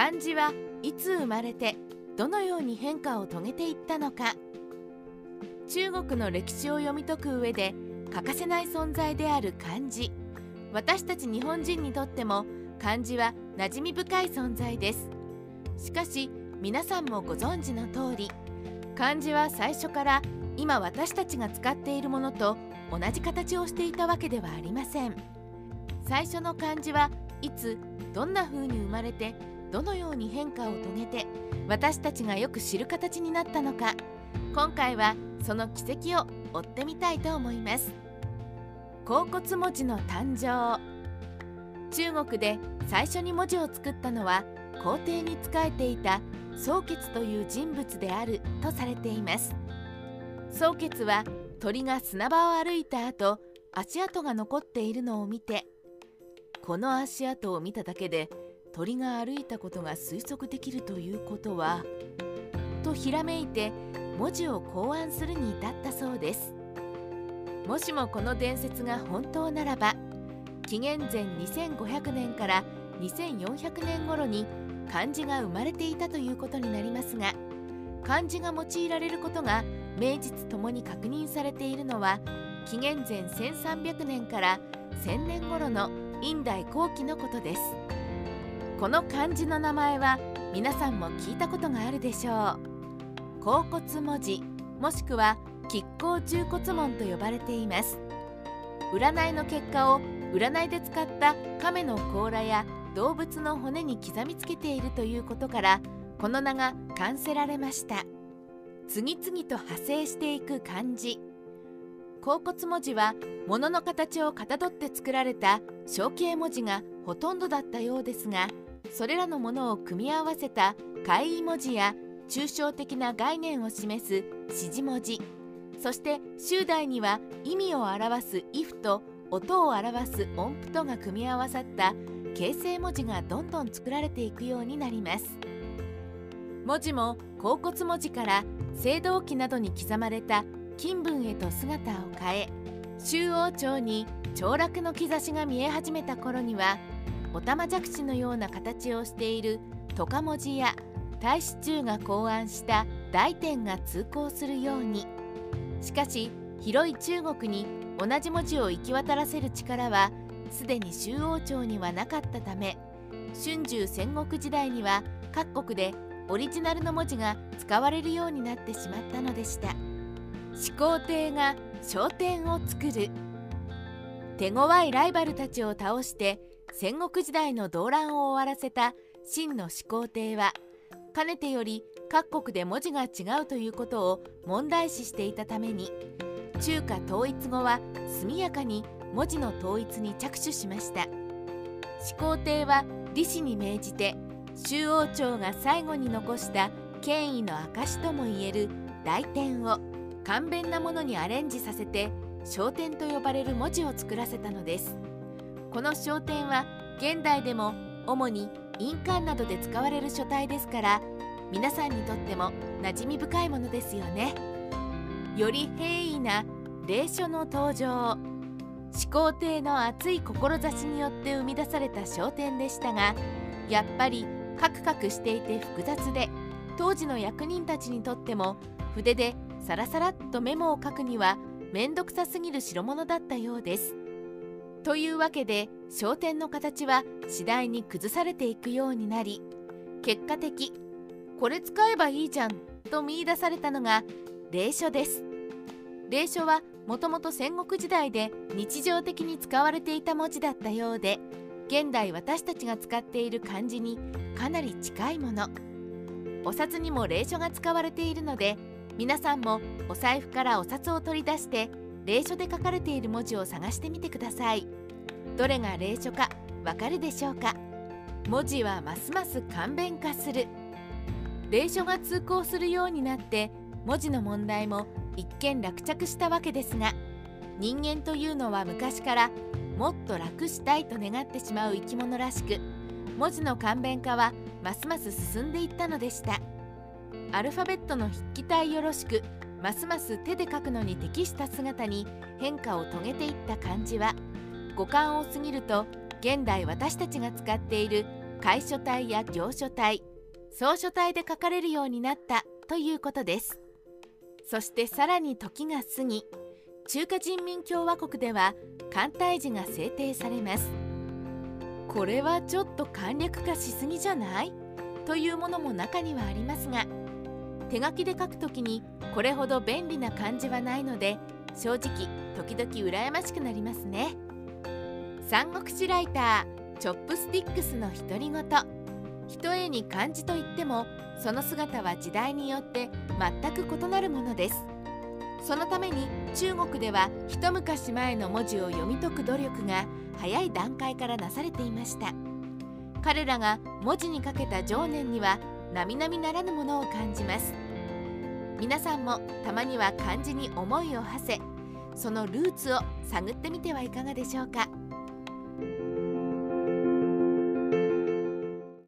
漢字はいつ生まれてどのように変化を遂げていったのか。中国の歴史を読み解く上で欠かせない存在である漢字。私たち日本人にとっても漢字は馴染み深い存在です。しかし皆さんもご存知の通り漢字は最初から今私たちが使っているものと同じ形をしていたわけではありません。最初の漢字はいつどんな風に生まれてどのように変化を遂げて私たちがよく知る形になったのか今回はその奇跡を追ってみたいと思います。甲骨文字の誕生。中国で最初に文字を作ったのは皇帝に仕えていた宗傑という人物であるとされています。宗傑は鳥が砂場を歩いた後足跡が残っているのを見てこの足跡を見ただけで鳥が歩いたことが推測できるということはとひらめいて文字を考案するに至ったそうです。もしもこの伝説が本当ならば紀元前2500年から2400年頃に漢字が生まれていたということになりますが漢字が用いられることが名実ともに確認されているのは紀元前1300年から1000年頃の院代後期のことです。この漢字の名前は皆さんも聞いたことがあるでしょう。甲骨文字もしくは亀甲重骨文と呼ばれています。占いの結果を占いで使った亀の甲羅や動物の骨に刻みつけているということからこの名が冠せられました。次々と派生していく漢字。甲骨文字は物の形をかたどって作られた象形文字がほとんどだったようですがそれらのものを組み合わせた怪異文字や抽象的な概念を示す指示文字そして周代には意味を表す「if」と音を表す音符とが組み合わさった形成文字がどんどん作られていくようになります。文字も甲骨文字から青銅器などに刻まれた金文へと姿を変え周王朝に凋落の兆しが見え始めた頃にはおたまじゃくしのような形をしているトカ文字や太子中が考案した大天が通行するように。しかし広い中国に同じ文字を行き渡らせる力はすでに周王朝にはなかったため春秋戦国時代には各国でオリジナルの文字が使われるようになってしまったのでした。始皇帝が商店を作る。手強いライバルたちを倒して戦国時代の動乱を終わらせた真の始皇帝はかねてより各国で文字が違うということを問題視していたために中華統一後は速やかに文字の統一に着手しました。始皇帝は李氏に命じて周王朝が最後に残した権威の証ともいえる大天を簡便なものにアレンジさせて小天と呼ばれる文字を作らせたのです。この小天は現代でも主に印鑑などで使われる書体ですから皆さんにとっても馴染み深いものですよねより平易な霊書の登場始皇帝の熱い志によって生み出された商店でしたがやっぱりカクカクしていて複雑で当時の役人たちにとっても筆でサラサラっとメモを書くには面倒くさすぎる代物だったようです。というわけで商店の形は次第に崩されていくようになり結果的これ使えばいいじゃんと見いだされたのが霊書です。霊書はもともと戦国時代で日常的に使われていた文字だったようで現代私たちが使っている漢字にかなり近いもの。お札にも霊書が使われているので皆さんもお財布からお札を取り出して霊書で書かれている文字を探してみてください。どれが霊書かわかるでしょうか？文字はますます簡便化する。霊書が通行するようになって文字の問題も一見落着したわけですが人間というのは昔からもっと楽したいと願ってしまう生き物らしく文字の簡便化はますます進んでいったのでした。アルファベットの筆記体よろしくますます手で書くのに適した姿に変化を遂げていった漢字は五感を過ぎると現代私たちが使っている楷書体や行書体草書体で書かれるようになったということです。そしてさらに時が過ぎ中華人民共和国では簡体字が制定されます。これはちょっと簡略化しすぎじゃない？というものも中にはありますが手書きで書くときにこれほど便利な漢字はないので正直時々羨ましくなりますね。三国志ライターチョップスティックスの独り言。ひとえに漢字といってもその姿は時代によって全く異なるものです。そのために中国では一昔前の文字を読み解く努力が早い段階からなされていました。彼らが文字にかけた情念には並々ならぬものを感じます。皆さんもたまには漢字に思いを馳せそのルーツを探ってみてはいかがでしょうか。